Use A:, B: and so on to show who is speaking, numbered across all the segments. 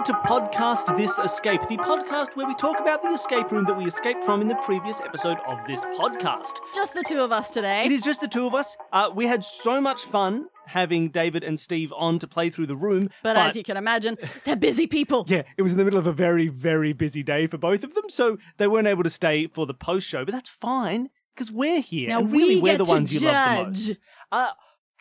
A: Welcome to Podcast This Escape, the podcast where we talk about the escape room that we escaped from in the previous episode of this podcast.
B: Just the two of us today.
A: It is just the two of us. Uh, we had so much fun having David and Steve on to play through the room.
B: but, as you can imagine, they're busy people.
A: Yeah, it was in the middle of a very, very busy day for both of them, so they weren't able to stay for the post show, but that's fine because we're here.
B: Now
A: and really,
B: we
A: we're
B: get
A: the ones
B: to
A: you love the most. Uh,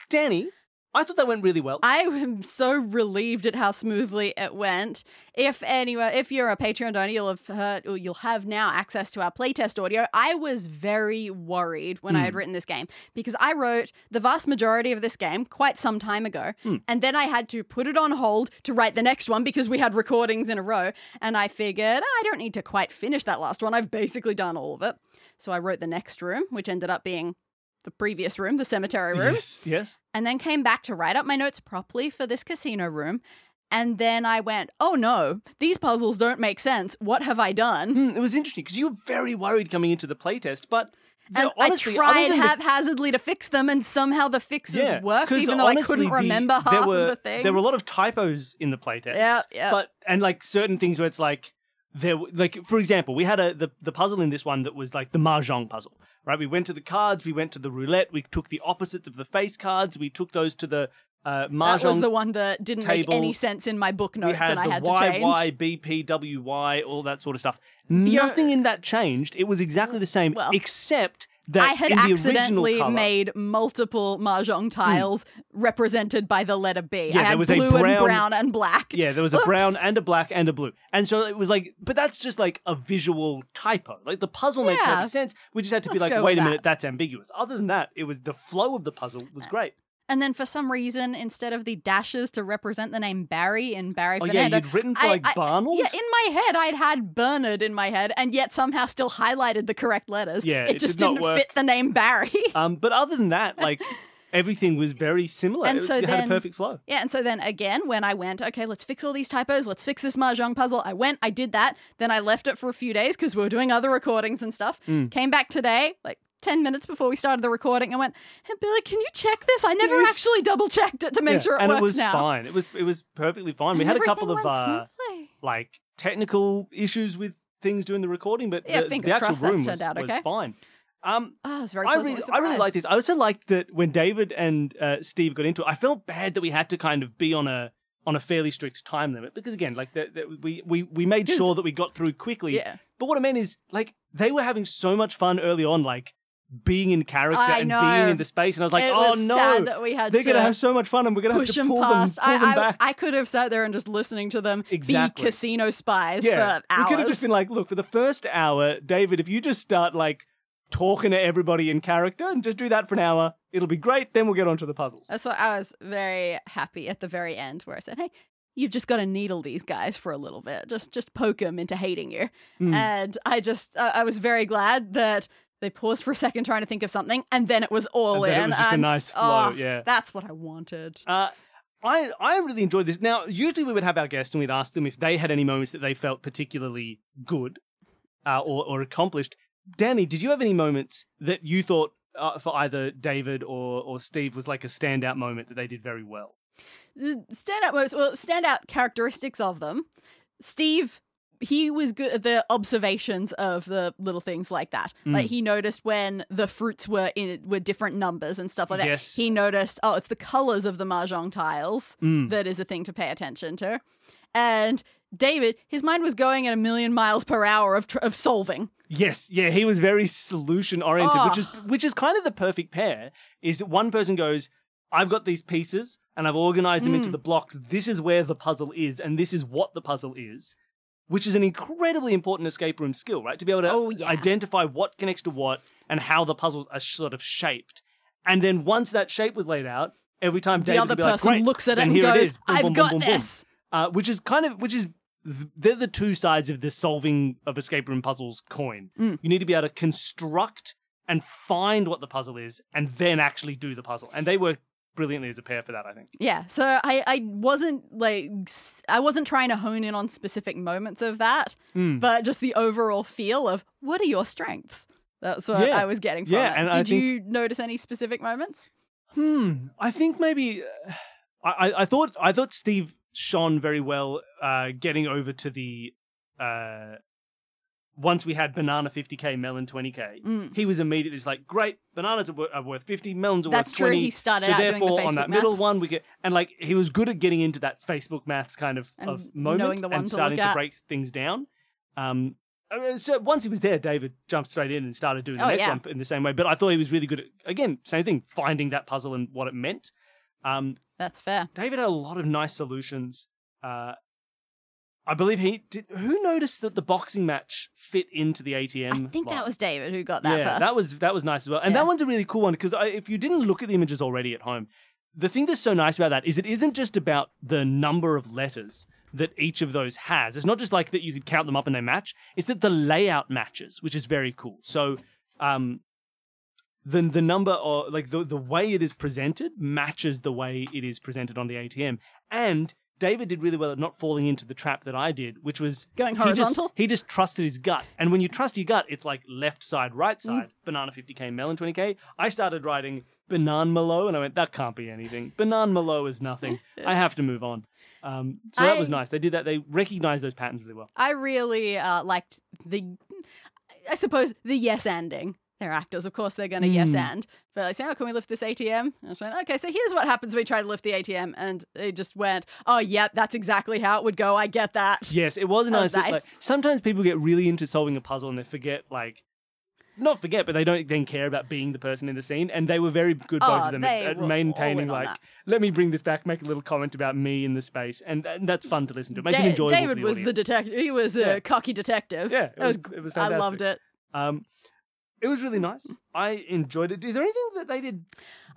A: Dani, I thought that went really well.
B: I am so relieved at how smoothly it went. If anyway, if you're a Patreon donor, you'll have heard, or you'll have now access to our playtest audio. I was very worried when I had
A: Hmm.
B: written this game because I wrote the vast majority of this game quite some time ago,
A: Hmm.
B: and then I had to put it on hold to write the next one because we had recordings in a row, and I figured "Ah, I don't need to quite finish that last one. I've basically done all of it, so I wrote the next room, which ended up being the previous room, the cemetery room
A: Yes, yes.
B: and then came back to write up my notes properly for this casino room. And then I went, oh no, these puzzles don't make sense. What have I done?
A: Hmm, it was interesting because you were very worried coming into the playtest, but the-
B: And
A: honestly,
B: I tried
A: than the-
B: haphazardly to fix them, and somehow the fixes
A: Yeah,
B: worked, even though
A: honestly,
B: I couldn't remember
A: there
B: half
A: were,
B: of the things.
A: There were a lot of typos in the playtest.
B: Yeah, yeah.
A: But and like certain things where it's like there, like for example, we had a the, the puzzle in this one that was like the mahjong puzzle, right? We went to the cards, we went to the roulette, we took the opposites of the face cards, we took those to the uh,
B: that was the one that didn't make any sense in my book notes, and I had to change.
A: BP, WY, all that sort of stuff. Nothing in that changed. It was exactly the same,
B: Well,
A: except
B: I had accidentally
A: Hmm.
B: made multiple mahjong tiles represented by the letter B.
A: Yeah,
B: I
A: there
B: had
A: was a
B: blue and
A: brown-
B: brown and black.
A: Yeah, there was a brown and a black and a blue. And so it was like, but that's just like a visual typo. Like the puzzle made perfect sense. We just had to be
B: Let's
A: like, wait a
B: with
A: minute,
B: that.
A: that's ambiguous. Other than that, it was the flow of the puzzle was great.
B: And then for some reason, instead of the dashes to represent the name Barry in Barry
A: Oh, yeah, you'd written for
B: I-
A: like
B: I-
A: Barnels?
B: yeah, in my head, I'd had Bernard in my head, and yet somehow still highlighted the correct letters.
A: Yeah,
B: it
A: it
B: just
A: did not
B: fit the name Barry.
A: um, but other than that, like everything was very similar.
B: And so
A: it had a
B: then-
A: perfect flow.
B: yeah, and so then again, when I went, okay, let's fix all these typos, let's fix this mahjong puzzle. I went, I did that. Then I left it for a few days because we were doing other recordings and stuff.
A: Mm.
B: Came back today, like. 10 minutes before we started the recording, I went, Hey, Billy, can you check this? I never
A: Yes.
B: actually double checked it to make
A: Yeah,
B: sure it
A: and
B: works
A: it was
B: now.
A: fine. It was it was perfectly fine. We had a couple of uh, like technical issues with things during the recording, but
B: Yeah,
A: the, the actual room
B: turned
A: was,
B: out
A: was
B: okay.
A: fine. Um,
B: Oh, I was
A: I really, I really like this. I also like that when David and uh, Steve got into it, I felt bad that we had to kind of be on a on a fairly strict time limit because again, like that we, we we made sure that we got through quickly.
B: Yeah.
A: But what I meant is like they were having so much fun early on, like being in character
B: I
A: and
B: know.
A: being in the space, and I was like,
B: it
A: oh
B: was
A: no,
B: sad that we had
A: they're
B: to
A: gonna have so much fun, and we're gonna have
B: push
A: to pull
B: past.
A: them pull
B: I,
A: them
B: I,
A: back.
B: I could have sat there and just listening to them
A: Exactly.
B: be casino spies
A: yeah,
B: for hours.
A: we could have just been like, look, for the first hour, David, if you just start like talking to everybody in character and just do that for an hour, it'll be great. Then we'll get on to the puzzles.
B: That's why I was very happy at the very end where I said, "Hey, you've just got to needle these guys for a little bit. Just just poke them into hating you."
A: Mm.
B: And I just uh, I was very glad that they paused for a second trying to think of something, and then it was all
A: And then it
B: in.
A: was just a
B: I'm
A: nice flow,
B: oh,
A: yeah.
B: that's what I wanted.
A: Uh, I I really enjoyed this. Now, usually we would have our guests and we'd ask them if they had any moments that they felt particularly good uh, or or accomplished. Dani, did you have any moments that you thought uh, for either David or or Steve was like a standout moment that they did very well?
B: the standout moments, well, standout characteristics of them. Steve, he was good at the observations of the little things like that.
A: Mm.
B: Like he noticed when the fruits were in were different numbers and stuff like that.
A: Yes.
B: He noticed, oh, it's the colors of the mahjong tiles
A: Mm.
B: that is a thing to pay attention to. And David, his mind was going at a million miles per hour of tr- of solving.
A: Yes, yeah, he was very solution oriented, which is
B: Oh.
A: which is kind of the perfect pair. Is that one person goes, I've got these pieces and I've organized them into
B: Mm.
A: the blocks. This is where the puzzle is, and this is what the puzzle is, which is an incredibly important escape room skill, right? To be able to
B: Oh, yeah.
A: identify what connects to what and how the puzzles are sort of shaped. And then once that shape was laid out, every time
B: The
A: David
B: other
A: be like,
B: person
A: Great,
B: looks at it and
A: here it
B: goes,
A: is. Boom,
B: "I've
A: boom,
B: got
A: boom, boom, boom."
B: this."
A: Uh, which is kind of which is they're the two sides of the solving of escape room puzzles coin.
B: Mm.
A: You need to be able to construct and find what the puzzle is, and then actually do the puzzle. And they work brilliantly as a pair for that. I think.
B: Yeah, so I, I wasn't like I wasn't trying to hone in on specific moments of that,
A: Mm.
B: but just the overall feel of what are your strengths. That's what
A: Yeah.
B: I was getting from
A: Yeah,
B: it.
A: and
B: Did
A: think-
B: you notice any specific moments?
A: Hmm. I think maybe uh, I, I- I thought I thought Steve shone very well uh, getting over to the. Uh, once we had banana 50k, melon 20k,
B: Mm.
A: he was immediately just like, great, bananas are, wor- are worth 50, melons are
B: That's
A: worth
B: true.
A: 20.
B: He started
A: so
B: out doing the
A: therefore, on
B: Facebook
A: that middle one, we get and like he was good at getting into that Facebook maths kind of,
B: And
A: of moment and
B: to
A: starting to break things down. Um, uh, so once he was there, David jumped straight in and started doing the
B: Oh,
A: next
B: yeah.
A: one in the same way. But I thought he was really good at again, same thing, finding that puzzle and what it meant. Um,
B: That's fair.
A: David had a lot of nice solutions. Uh, I believe he did. Who noticed that the boxing match fit into the ATM?
B: I think that was David who got that
A: yeah,
B: first.
A: that was that was nice as well. And
B: Yeah.
A: that one's a really cool one because if you didn't look at the images already at home, the thing that's so nice about that is it isn't just about the number of letters that each of those has. It's not just like that you could count them up and they match. It's that the layout matches, which is very cool. So, um, the the number or like the the way it is presented matches the way it is presented on the ATM. And David did really well at not falling into the trap that I did, which was
B: Going
A: he just,
B: horizontal?
A: he just trusted his gut. And when you trust your gut, it's like left side,
B: Mm.
A: right side, banana 50k, melon 20k. I started writing banan malo and I went, that can't be anything. Banan malo is nothing. I have to move on. Um, so that was nice. They did that. They recognized those patterns really well.
B: I really uh, liked the, I suppose, the yes ending. They're actors, of course, they're going to yes
A: Mm.
B: and. But like, say, oh, can we lift this ATM? And I was like, okay, so here's what happens when we try to lift the ATM. And they just went, oh, yep, that's exactly how it would go. I get that.
A: Yes, it was
B: That
A: nice.
B: was
A: that, like,
B: nice.
A: sometimes people get really into solving a puzzle and they forget, like, not forget, but they don't then care about being the person in the scene. And they were very good, both
B: Oh,
A: of them, at, at maintaining, like, let me bring this back, make a little comment about me in the space. And, and that's fun to listen to. It makes it
B: Da-
A: enjoyable. for
B: David
A: the
B: was the detective. He was a
A: Yeah.
B: cocky detective.
A: Yeah, it
B: was,
A: was- it was
B: I loved it.
A: Um, it was really nice. I enjoyed it. Is there anything that they did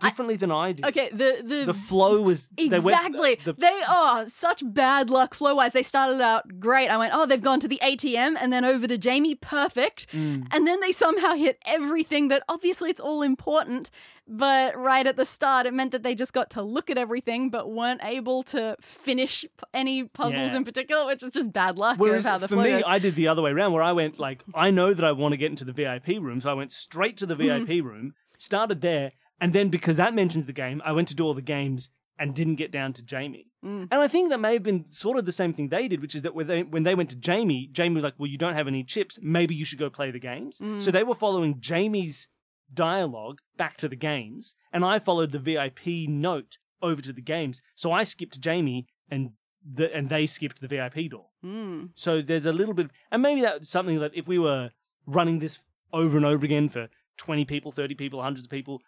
B: I-
A: differently than I did?
B: Okay, the the,
A: The flow was they went-
B: Exactly.
A: the-
B: they are such bad luck flow wise. They started out great. I went, oh, they've gone to the ATM and then over to Jamie. Perfect.
A: Mm.
B: And then they somehow hit everything that obviously it's all important. But right at the start, it meant that they just got to look at everything but weren't able to finish any puzzles
A: Yeah.
B: in particular, which is just bad luck
A: Whereas
B: how the
A: for me,
B: goes.
A: I did the other way around, where I went like, I know that I want to get into the VIP room, so I went straight to the. VIP room, started there, and then because that mentions the game, I went to do all the games and didn't get down to Jamie.
B: Mm.
A: And I think that may have been sort of the same thing they did, which is that when they when they went to Jamie, Jamie was like, "Well, you don't have any chips. Maybe you should go play the games."
B: Mm.
A: So they were following Jamie's dialogue back to the games, and I followed the VIP note over to the games. So I skipped Jamie, and the and they skipped the VIP door.
B: Mm.
A: So there's a little bit, and maybe that's something that if we were running this over and over again for 20 people, 30 people, hundreds of people,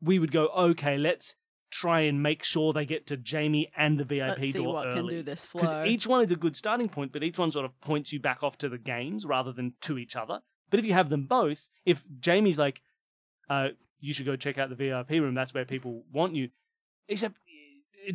A: we would go, okay, let's try and make sure they get to Jamie and the VIP
B: Let's see
A: door
B: what can
A: early.
B: do this
A: Because
B: flow.
A: each one is a good starting point, but each one sort of points you back off to the games rather than to each other. But if you have them both, if Jamie's like, uh, you should go check out the VIP room, that's where people want you. Except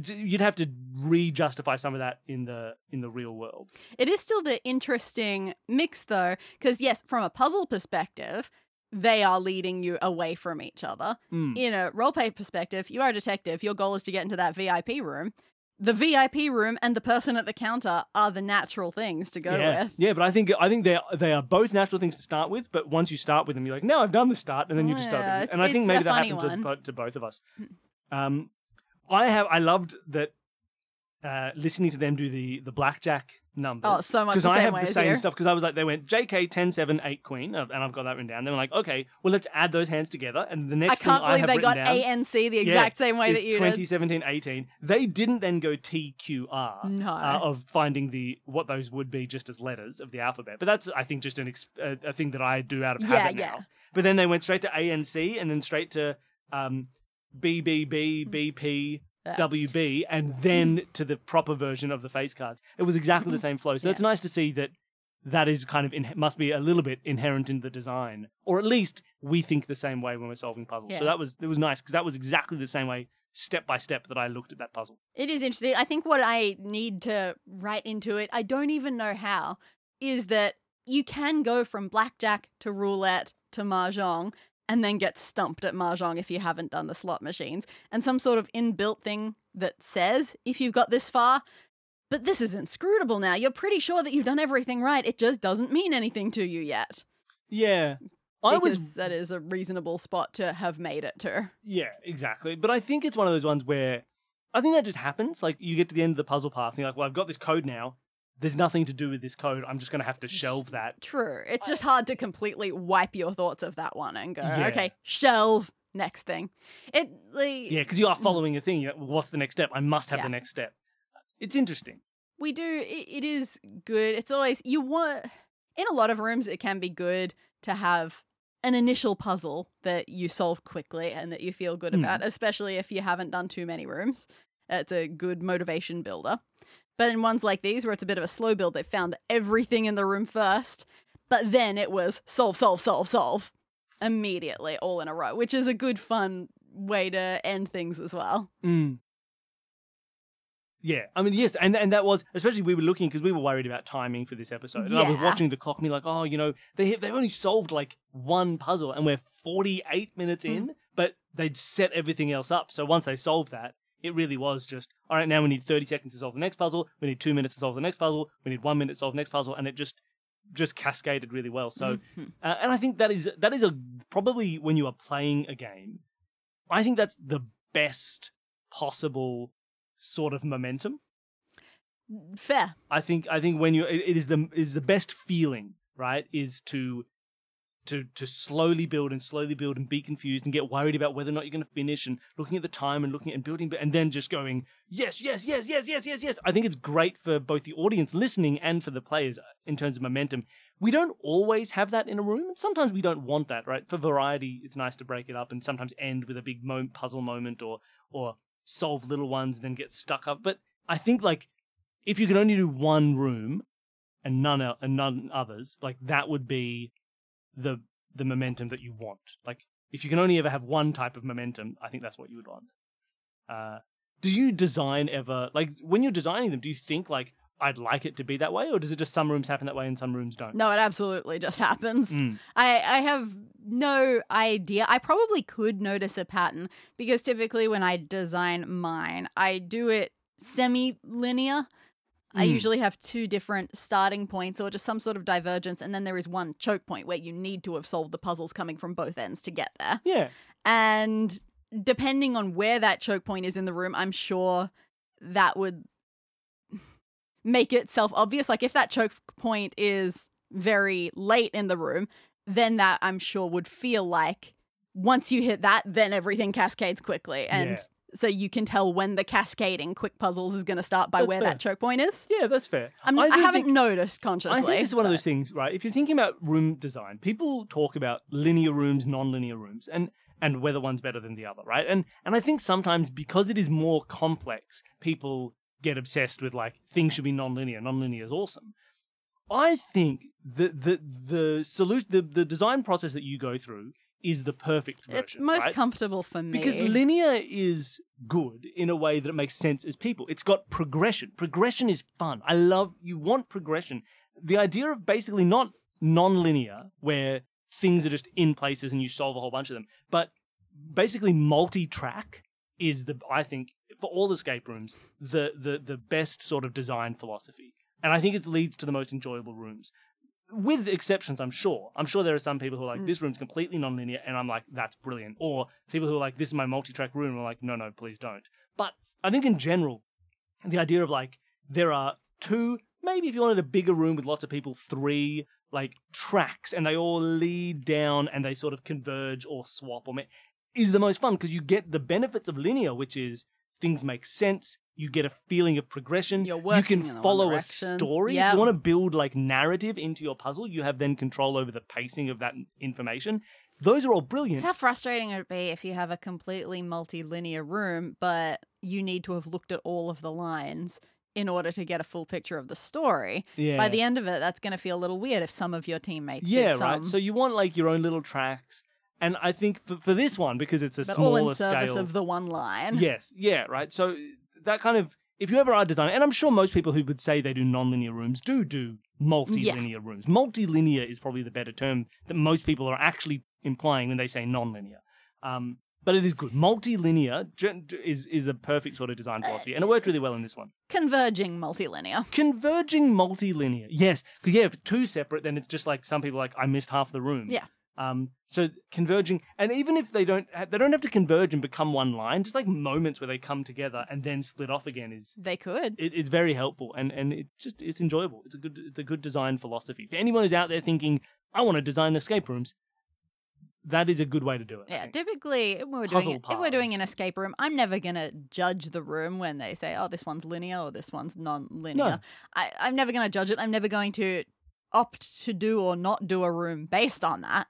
A: you'd have to re-justify some of that in the in the real world.
B: It is still the interesting mix, though, because yes, from a puzzle perspective, they are leading you away from each other.
A: Mm.
B: In a roleplay perspective, you are a detective. Your goal is to get into that VIP room. The VIP room and the person at the counter are the natural things to go
A: yeah.
B: with.
A: Yeah, but I think I think they are, they are both natural things to start with. But once you start with them, you're like, now I've done the start, and then you just start. And I think maybe that happened to, to both of us. Um, I have I loved that uh, listening to them do the the blackjack numbers.
B: Oh, so much
A: because I have the same
B: here.
A: stuff. Because I was like, they went JK 10 7 8 Queen, uh, and I've got that written down. They were like, okay, well let's add those hands together, and the next I
B: can't
A: thing I
B: believe
A: have
B: they got
A: down
B: A and C the
A: Yeah,
B: exact same way that you
A: 2017 18. They didn't then go TQR.
B: No.
A: uh, of finding the what those would be just as letters of the alphabet. But that's I think just an ex- a, a thing that I do out of habit
B: yeah.
A: now. But then they went straight to A and C, and then straight to um, BBB, BP,
B: Yeah.
A: WB, and then to the proper version of the face cards. It was exactly the mm-hmm. same flow. So it's nice to see that that is kind of in, must be a little bit inherent in the design, or at least we think the same way when we're solving puzzles. So that was it was nice because that was exactly the same way, step by step, that I looked at that puzzle.
B: It is interesting. I think what I need to write into it, I don't even know how, is that you can go from blackjack to roulette to mahjong and then get stumped at mahjong if you haven't done the slot machines. And some sort of inbuilt thing that says if you've got this far, but this is inscrutable now. You're pretty sure that you've done everything right. It just doesn't mean anything to you yet.
A: Yeah. I
B: Because
A: was
B: that is a reasonable spot to have made it to.
A: Yeah, exactly. But I think it's one of those ones where I think that just happens. Like you get to the end of the puzzle path, and you're like, "Well, I've got this code now. There's nothing to do with this code. I'm just going to have to shelve that."
B: True. It's just hard to completely wipe your thoughts of that one and go,
A: Yeah.
B: okay, shelve, next thing. It like
A: Yeah, because you are following a thing. Like, well, what's the next step? I must have
B: Yeah.
A: the next step. It's interesting.
B: we do it, it is good. It's always you want in a lot of rooms it can be good to have an initial puzzle that you solve quickly and that you feel good
A: Hmm.
B: about, especially if you haven't done too many rooms. It's a good motivation builder. But in ones like these where it's a bit of a slow build, they found everything in the room first, but then it was solve, solve, solve, solve immediately all in a row, which is a good fun way to end things as well.
A: Mm. Yeah, I mean, yes, and and that was especially we were looking because we were worried about timing for this episode. And I was watching the clock, and be like, oh, you know, they they've only solved like one puzzle, and we're forty eight minutes
B: Mm.
A: in, but they'd set everything else up. So once they solved that, it really was just all right. Now we need thirty seconds to solve the next puzzle. We need two minutes to solve the next puzzle. We need one minute to solve the next puzzle, and it just just cascaded really well. So,
B: Mhm.
A: uh, and I think that is that is a probably when you are playing a game, I think that's the best possible sort of momentum.
B: fair.
A: I think I think when you it, it is the it is the best feeling, right? Is to to to slowly build and slowly build and be confused and get worried about whether or not you're going to finish and looking at the time and looking at and building and then just going yes yes yes yes yes yes yes. I think it's great for both the audience listening and for the players uh, in terms of momentum. We don't always have that in a room, and sometimes we don't want that, right? For variety, it's nice to break it up and sometimes end with a big puzzle moment or or solve little ones and then get stuck up. But I think like if you could only do one room and none and none others, like that would be the the momentum that you want. Like if you can only ever have one type of momentum, I think that's what you would want. Uh, do you design ever like when you're designing them? Do you think like I'd like it to be that way, or does it just some rooms happen that way and some rooms don't?
B: No, it absolutely just happens.
A: Mm.
B: I, I have no idea. I probably could notice a pattern because typically when I design mine, I do it semi linear. I
A: Mm.
B: usually have two different starting points or just some sort of divergence, and then there is one choke point where you need to have solved the puzzles coming from both ends to get there.
A: Yeah,
B: And depending on where that choke point is in the room, I'm sure that would make itself obvious. Like if that choke point is very late in the room, then that I'm sure would feel like once you hit that, then everything cascades quickly. And
A: Yeah.
B: So you can tell when the cascading quick puzzles is going to start by
A: That's
B: where
A: fair.
B: that choke point is.
A: yeah, that's fair.
B: I'm,
A: I
B: I, haven't
A: think-
B: noticed consciously.
A: I think this is one of those things, right? If you're thinking about room design, people talk about linear rooms, non-linear rooms, and and whether one's better than the other, right? And and I think sometimes because it is more complex, people get obsessed with like things should be non-linear. Non-linear is awesome. I think the the the solution, the, the design process that you go through is the perfect version.
B: It's most
A: right?
B: comfortable for me.
A: Because linear is good in a way that it makes sense as people. It's got progression. Progression is fun. I love, you want progression. The idea of basically not non linear, where things are just in places and you solve a whole bunch of them, but basically multi track is the, I think, for all escape rooms, the, the, the best sort of design philosophy. And I think it leads to the most enjoyable rooms. With exceptions, I'm sure. I'm sure there are some people who are like,
B: Mm.
A: this room's completely non-linear, and I'm like, that's brilliant. Or people who are like, this is my multi-track room, and I'm like, no, no, please don't. But I think in general, the idea of like, there are two, maybe if you wanted a bigger room with lots of people, three like tracks, and they all lead down and they sort of converge or swap or ma- is the most fun because you get the benefits of linear, which is things make sense. You get a feeling of progression.
B: You're
A: you can follow a story. If you want to build like narrative into your puzzle, you have then control over the pacing of that information. Those are all brilliant.
B: It's how frustrating it would be if you have a completely multi-linear room, but you need to have looked at all of the lines in order to get a full picture of the story.
A: yeah.
B: By the end of it, that's going to feel a little weird if some of your teammates
A: yeah, right. So you want like your own little tracks, and I think for, for this one because it's a
B: but all
A: smaller
B: in service
A: scale.
B: of the one line.
A: Yes, yeah, right. So that kind of if you ever are designing, and I'm sure most people who would say they do non-linear rooms do do multi-linear rooms. Multi-linear is probably the better term that most people are actually implying when they say non-linear. Um, but it is good. Multi-linear is is a perfect sort of design philosophy, and it worked really well in this one.
B: Converging multi-linear.
A: Converging multi-linear, yes, because yeah, if it's too separate, then it's just like some people are like I missed half the room.
B: Yeah.
A: Um, so converging, and even if they don't, ha- they don't have to converge and become one line. Just like moments where they come together and then split off again is
B: They could.
A: it, it's very helpful and and it just it's enjoyable. It's a good it's a good design philosophy. For anyone who's out there thinking I want to design escape rooms, that is a good way to do it.
B: Yeah, typically if we're
A: Puzzle
B: doing if we're doing an escape room, I'm never gonna judge the room when they say, "Oh, this one's linear" or "This one's non-linear." I, I'm never gonna judge it. I'm never going to opt to do or not do a room based on that.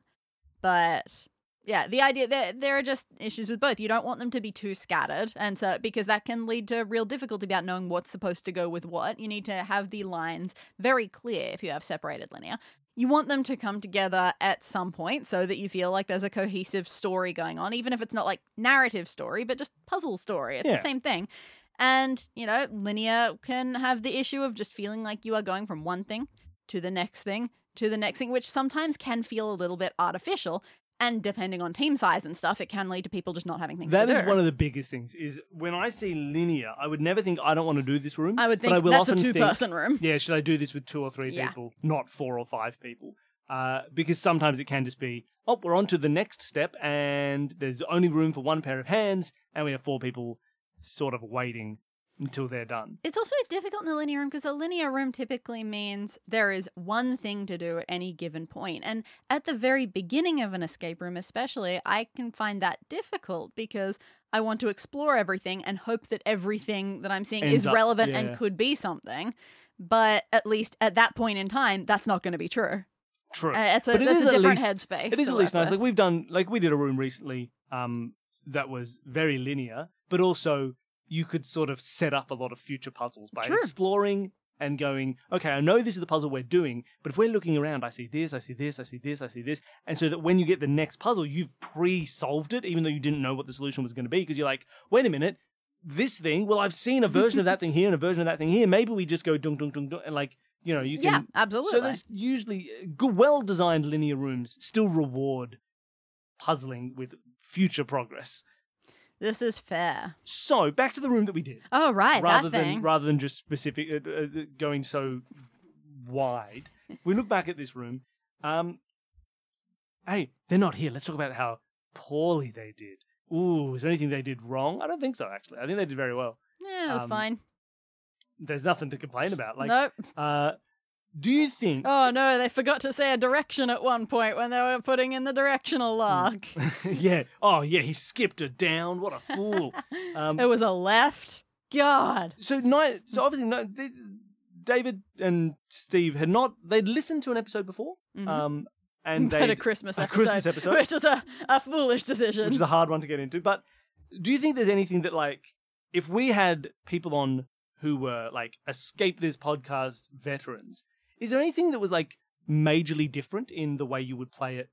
B: But yeah, the idea there there are just issues with both. You don't want them to be too scattered, and so because that can lead to real difficulty about knowing what's supposed to go with what. You need to have the lines very clear if you have separated linear. You want them to come together at some point so that you feel like there's a cohesive story going on, even if it's not like narrative story, but just puzzle story. It's
A: Yeah.
B: the same thing. And, you know, linear can have the issue of just feeling like you are going from one thing to the next thing to the next thing, which sometimes can feel a little bit artificial. And depending on team size and stuff, it can lead to people just not having things
A: That
B: to
A: is
B: do.
A: one of the biggest things. Is when I see linear, I would never think I don't want to do this room.
B: I would
A: but I
B: think
A: will
B: that's a
A: often
B: two
A: think,
B: person room.
A: Yeah, should I do this with two or three
B: Yeah.
A: people, not four or five people? Uh, because sometimes it can just be, oh, we're on to the next step, and there's only room for one pair of hands, and we have four people sort of waiting until they're done.
B: It's also difficult in a linear room because a linear room typically means there is one thing to do at any given point. And at the very beginning of an escape room, especially, I can find that difficult because I want to explore everything and hope that everything that I'm seeing
A: Ends
B: is
A: up-
B: relevant
A: yeah.
B: and could be something. But at least at that point in time, that's not going to be true.
A: True.
B: Uh, it's a,
A: But it
B: that's
A: is
B: a different
A: least-
B: headspace.
A: it is at least nice. Like we've done, like we did a room recently um, that was very linear, but also you could sort of set up a lot of future puzzles by
B: True.
A: exploring and going, okay, I know this is the puzzle we're doing, but if we're looking around, I see this, I see this, I see this, I see this, and so that when you get the next puzzle, you've pre-solved it, even though you didn't know what the solution was going to be, because you're like, wait a minute. This thing, well, I've seen a version of that thing here and a version of that thing here. Maybe we just go dunk, dunk, dunk, dunk, and like, you know, you can
B: yeah, absolutely.
A: so there's usually uh, good, well-designed linear rooms still reward puzzling with future progress.
B: This is fair.
A: So back to the room that we did,
B: Oh, right.
A: rather
B: that
A: than
B: thing.
A: rather than just specific uh, uh, going so wide. we look back at this room. Um, hey, they're not here. Let's talk about how poorly they did. Ooh, is there anything they did wrong? I don't think so. Actually, I think they did very well.
B: yeah, it was
A: um,
B: fine.
A: There's nothing to complain about. Like,
B: nope.
A: uh, do you think?
B: Oh no, they forgot to say a direction at one point when they were putting in the directional lock.
A: yeah. Oh, yeah. He skipped it down. What a fool. Um,
B: it was a left. God.
A: so, ni- so obviously, no, they, David and Steve had not. They'd listened to an episode before,
B: Mhm.
A: um, and they
B: a Christmas
A: a
B: episode,
A: Christmas episode.
B: which was a, a foolish decision.
A: which is a hard one to get into. But do you think there's anything that, like, if we had people on who were like escape this podcast veterans, is there anything that was like majorly different in the way you would play it?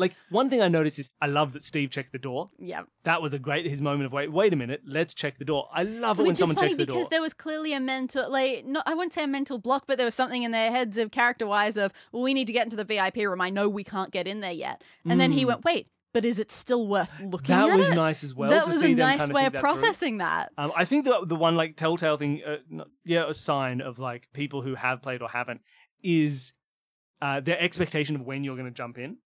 A: Like one thing I noticed is I love that Steve checked the door.
B: yeah,
A: That was a great his moment of wait, wait a minute, let's check the door. I love it when
B: which is
A: someone checks the
B: because there was clearly a mental, like, not I wouldn't say a mental block, but there was something in their heads of character-wise of, well, we need to get into the VIP room. I know we can't get in there yet, and then he
A: Mm.
B: went, wait, but is it still worth looking
A: That
B: at
A: That
B: was
A: nice as well.
B: that
A: to
B: was
A: see
B: a
A: them
B: nice
A: kind
B: way of
A: that through.
B: processing that.
A: Um, I think the the one like telltale thing, uh, not, yeah, a sign of like people who have played or haven't is uh, their expectation of when you're going to jump in.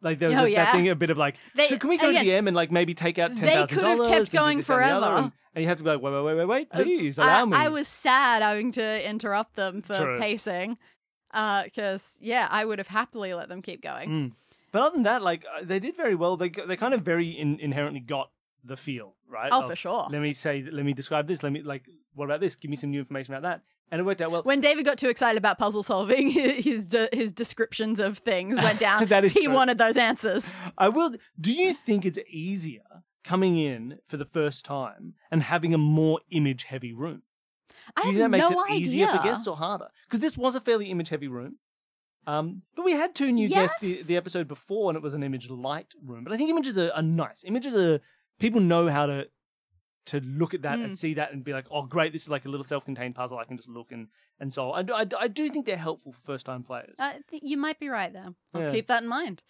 A: Like there was
B: Oh,
A: a-
B: yeah.
A: that thing a bit of like,
B: They-
A: so can we go
B: again,
A: to the M and like maybe take out ten
B: they could have kept going forever.
A: and, and you have to be like, wait, wait, wait, wait, wait, please
B: I,
A: allow me.
B: I was sad having to interrupt them for
A: True.
B: pacing, because yeah, I would have happily let them keep going.
A: Mm. But other than that, like uh, they did very well. They they kind of very in, inherently got the feel right.
B: Oh,
A: of,
B: for sure.
A: Let me say, let me describe this. Let me like, what about this? Give me some new information about that, and it worked out well.
B: When David got too excited about puzzle solving, his his, de- his descriptions of things went down.
A: That is
B: he
A: true.
B: wanted those answers.
A: I will. Do you think it's easier coming in for the first time and having a more image heavy room? Do you
B: have
A: think that makes
B: no
A: it
B: idea.
A: easier for guests or harder? Because this was a fairly image heavy room. Um, but we had two new guests the, the episode before, and it was an image light room. But I think images are, are nice. Images are people know how to to look at that
B: Mm.
A: and see that and be like, oh, great, this is like a little self contained puzzle. I can just look and and so I, do- I, do- I do think they're helpful for first time players.
B: I think you might be right there. I'll
A: Yeah.
B: keep that in mind.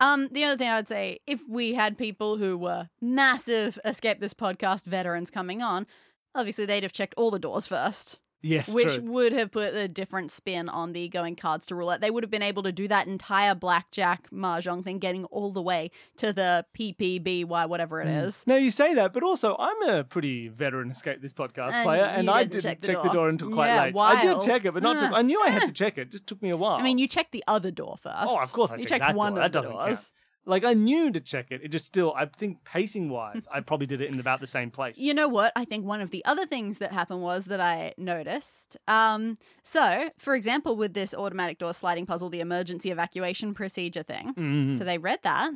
B: Um, the other thing I would say, if we had people who were massive Escape This Podcast veterans coming on, obviously they'd have checked all the doors first.
A: Yes,
B: which
A: true.
B: would have put a different spin on the going cards to roulette. They would have been able to do that entire blackjack mahjong thing, getting all the way to the PPBY, whatever it
A: Mm.
B: is.
A: Now you say that, but also I'm a pretty veteran escape this podcast
B: And
A: player, and I
B: didn't check
A: check,
B: the
A: the
B: door.
A: door until quite
B: Yeah,
A: late. I did check it, but not.
B: Huh.
A: To, I knew I had to check it. It just took me a while.
B: I mean, you checked the other door first.
A: Oh, of course I
B: you
A: checked
B: checked
A: that
B: one
A: door.
B: of
A: That
B: the
A: doesn't count. Like I knew to check it. It just still. I think pacing wise, I probably did it in about the same place.
B: You know what? I think one of the other things that happened was that I noticed. Um, so, for example, with this automatic door sliding puzzle, the emergency evacuation procedure thing.
A: Mhm.
B: So they read that.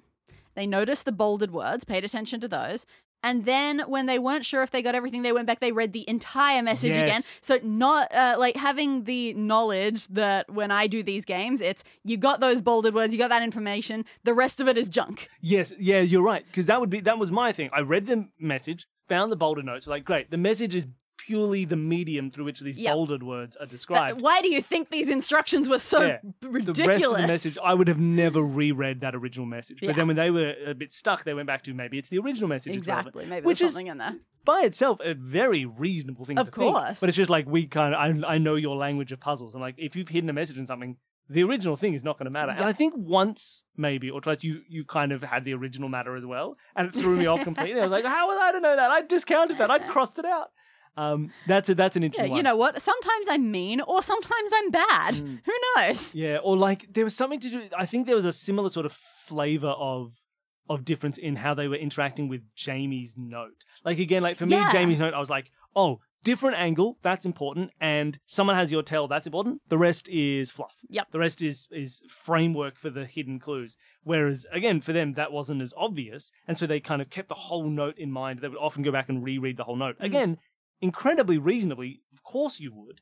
B: They noticed the bolded words, paid attention to those. And then when they weren't sure if they got everything, they went back, they read the entire message again. So not uh, like having the knowledge that when I do these games, it's you got those bolded words, you got that information, the rest of it is junk.
A: Yes, yeah, you're right. Because that would be that was my thing. I read the message, found the bolded notes. Like, great, the message is purely the medium through which these
B: Yep.
A: bolded words are
B: But
A: described.
B: why do you think these instructions were so
A: Yeah.
B: ridiculous?
A: the rest of the message, I would have never reread that original message. But
B: Yeah.
A: then when they were a bit stuck, they went back to maybe it's the original message. is relevant.
B: Exactly. Maybe
A: Which
B: there's
A: is-
B: something in there.
A: By itself, a very reasonable thing
B: Of
A: to think.
B: course.
A: But it's just like we kind of, I, I know your language of puzzles. I'm like, if you've hidden a message in something, the original thing is not going to matter. And I think once, maybe, or twice, you you kind of had the original matter as well, and it threw me off completely. I was like, how was I to know that? I discounted that. I'd crossed it out. Um, that's a, that's an interesting one.
B: you know what? Sometimes I'm mean or sometimes I'm bad.
A: Mm.
B: Who knows?
A: Yeah, or like there was something to do. I think there was a similar sort of flavor of of difference in how they were interacting with Jamie's note. Like again, like for me,
B: Yeah.
A: Jamie's note, I was like, oh, different angle, that's important, and someone has your tail, that's important. The rest is fluff.
B: Yep.
A: The rest is is framework for the hidden clues. Whereas again, for them, that wasn't as obvious, and so they kind of kept the whole note in mind. They would often go back and reread the whole note.
B: Mhm.
A: Again, incredibly reasonably, of course you would.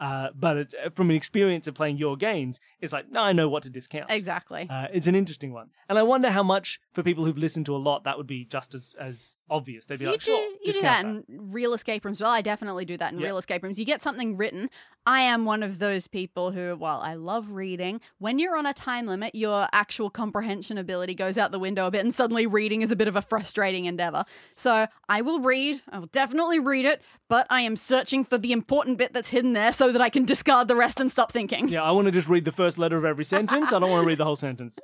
A: Uh, but it, from an experience of playing your games, it's like, no, I know what to discount.
B: Exactly.
A: Uh, it's an interesting one. And I wonder how much, for people who've listened to a lot, that would be just as, as obvious. They'd be
B: you
A: like, sure,
B: you do
A: discount
B: that in real escape rooms. Well, I definitely do that in
A: Yeah.
B: real escape rooms. You get something written. I am one of those people who, while I love reading, when you're on a time limit, your actual comprehension ability goes out the window a bit, and suddenly reading is a bit of a frustrating endeavor. So I will read. I will definitely read it, but I am searching for the important bit that's hidden there so that I can discard the rest and stop thinking.
A: Yeah, I want to just read the first letter of every sentence. I don't want to read the whole sentence.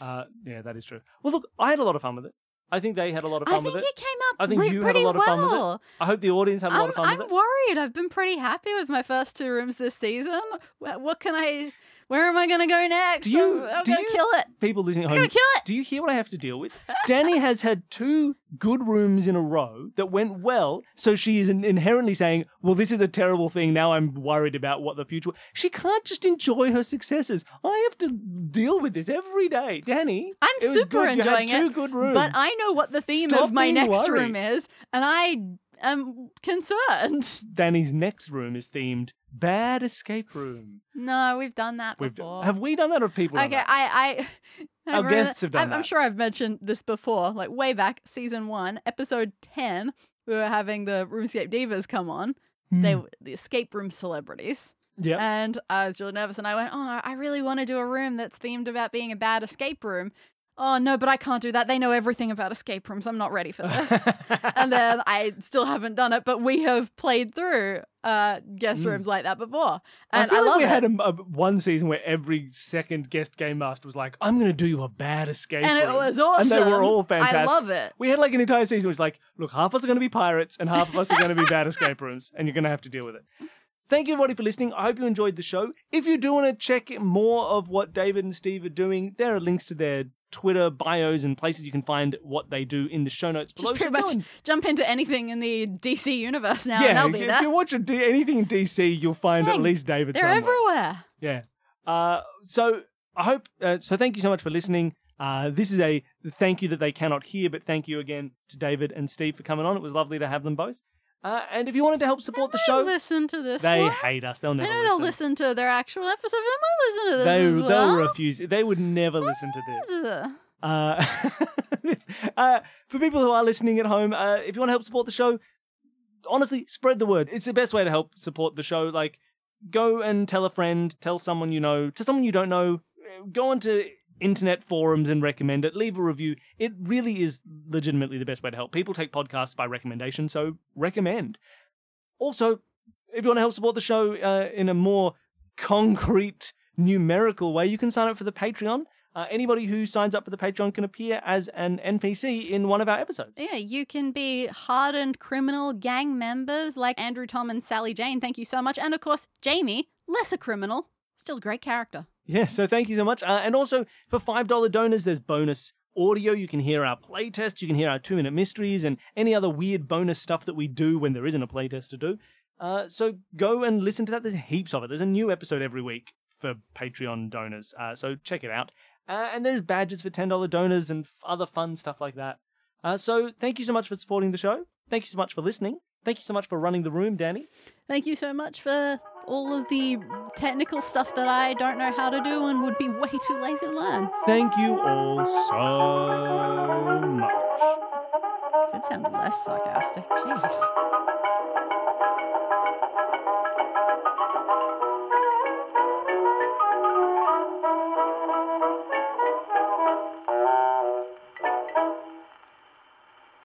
A: Uh, yeah, that is true. Well, look, I had a lot of fun with it. I think they had a lot of
B: I
A: fun
B: think
A: with
B: it came up
A: I think
B: re-
A: you had a
B: pretty
A: lot of fun with it. I hope the audience had a lot
B: I'm,
A: of fun
B: I'm
A: with it.
B: worried. I've been pretty happy with my first two rooms this season. Wh- What can I? Where am I going to go next?
A: Do you-
B: I'm, I'm
A: do
B: going to kill it.
A: People listening at
B: I'm
A: home,
B: going to kill it.
A: do you hear what I have to deal with? Dani has had two good rooms in a row that went well, so she is inherently saying, "Well, this is a terrible thing. Now I'm worried about what the future." She can't just enjoy her successes. I have to deal with this every day. Dani,
B: I'm super
A: good. You had
B: enjoying
A: two
B: it,
A: good rooms.
B: But I know what the theme
A: Stop
B: of my next
A: worried.
B: room is, and I am concerned.
A: Dani's next room is themed "Bad Escape Room."
B: No, we've done that
A: We've,
B: before.
A: have we done that, or people?
B: Okay,
A: that?
B: I, I,
A: Our
B: I
A: guests have done
B: I'm, I'm sure I've mentioned this before, like way back, season one, episode ten. We were having the Roomscape Divas come on. They
A: Hmm.
B: were the escape room celebrities.
A: Yep.
B: And I was really nervous, and I went, "Oh, I really want to do a room that's themed about being a bad escape room." Oh no, but I can't do that. They know everything about escape rooms. I'm not ready for this. and then I still haven't done it, but we have played through uh, guest
A: Mm.
B: rooms like that before,
A: I
B: and
A: feel
B: I,
A: like we
B: it.
A: had a, a- one season where every second guest game master was like, "I'm going to do you a bad escape,"
B: and it was awesome.
A: and they were all fantastic.
B: I love it.
A: We had like an entire season. It was like, look, half of us are going to be pirates, and half of us are going to be bad escape rooms, and you're going to have to deal with it. Thank you, everybody, for listening. I hope you enjoyed the show. If you do want to check more of what David and Steve are doing, there are links to their Twitter bios and places you can find what they do in the show notes below.
B: Just pretty
A: So
B: much
A: and-
B: jump into anything in the DC universe now, and
A: yeah,
B: they'll
A: if,
B: be
A: if
B: there.
A: you watch a D- anything in DC, you'll find at least David
B: They're
A: somewhere.
B: everywhere.
A: Yeah. Uh, so I hope. Uh, so thank you so much for listening. Uh, this is a thank you that they cannot hear, but thank you again to David and Steve for coming on. It was lovely to have them both. Uh, and if you wanted to help support the show,
B: listen to this
A: they
B: one.
A: hate us. They'll never.
B: I know
A: listen.
B: they'll listen to their actual episode. They might listen to this
A: They,
B: as
A: they'll
B: well.
A: refuse. They would never listen to this. Uh, uh, for people who are listening at home, uh, if you want to help support the show, honestly, spread the word. It's the best way to help support the show. Like, go and tell a friend, tell someone you know, to someone you don't know. uh, Go onto internet forums and recommend it. Leave a review. It really is legitimately the best way to help. People take podcasts by recommendation, so recommend. Also, if you want to help support the show uh, in a more concrete, numerical way, you can sign up for the Patreon. Uh, anybody who signs up for the Patreon can appear as an NPC in one of our episodes.
B: Yeah, you can be hardened criminal gang members like Andrew Tom and Sally Jane. Thank you so much. And of course, Jamie, lesser criminal, still a great character.
A: Yeah, so thank you so much. Uh, and also, for $5 donors, there's bonus audio. You can hear our playtest, you can hear our two minute mysteries, and any other weird bonus stuff that we do when there isn't a playtest to do. Uh, so go and listen to that. There's heaps of it. There's a new episode every week for Patreon donors. Uh, so check it out. Uh, and there's badges for $10 donors and other fun stuff like that. Uh, so thank you so much for supporting the show. Thank you so much for listening. Thank you so much for running the room, Dani.
B: Thank you so much for all of the technical stuff that I don't know how to do and would be way too lazy to learn.
A: Thank you all so much.
B: Could sound less sarcastic. Jeez.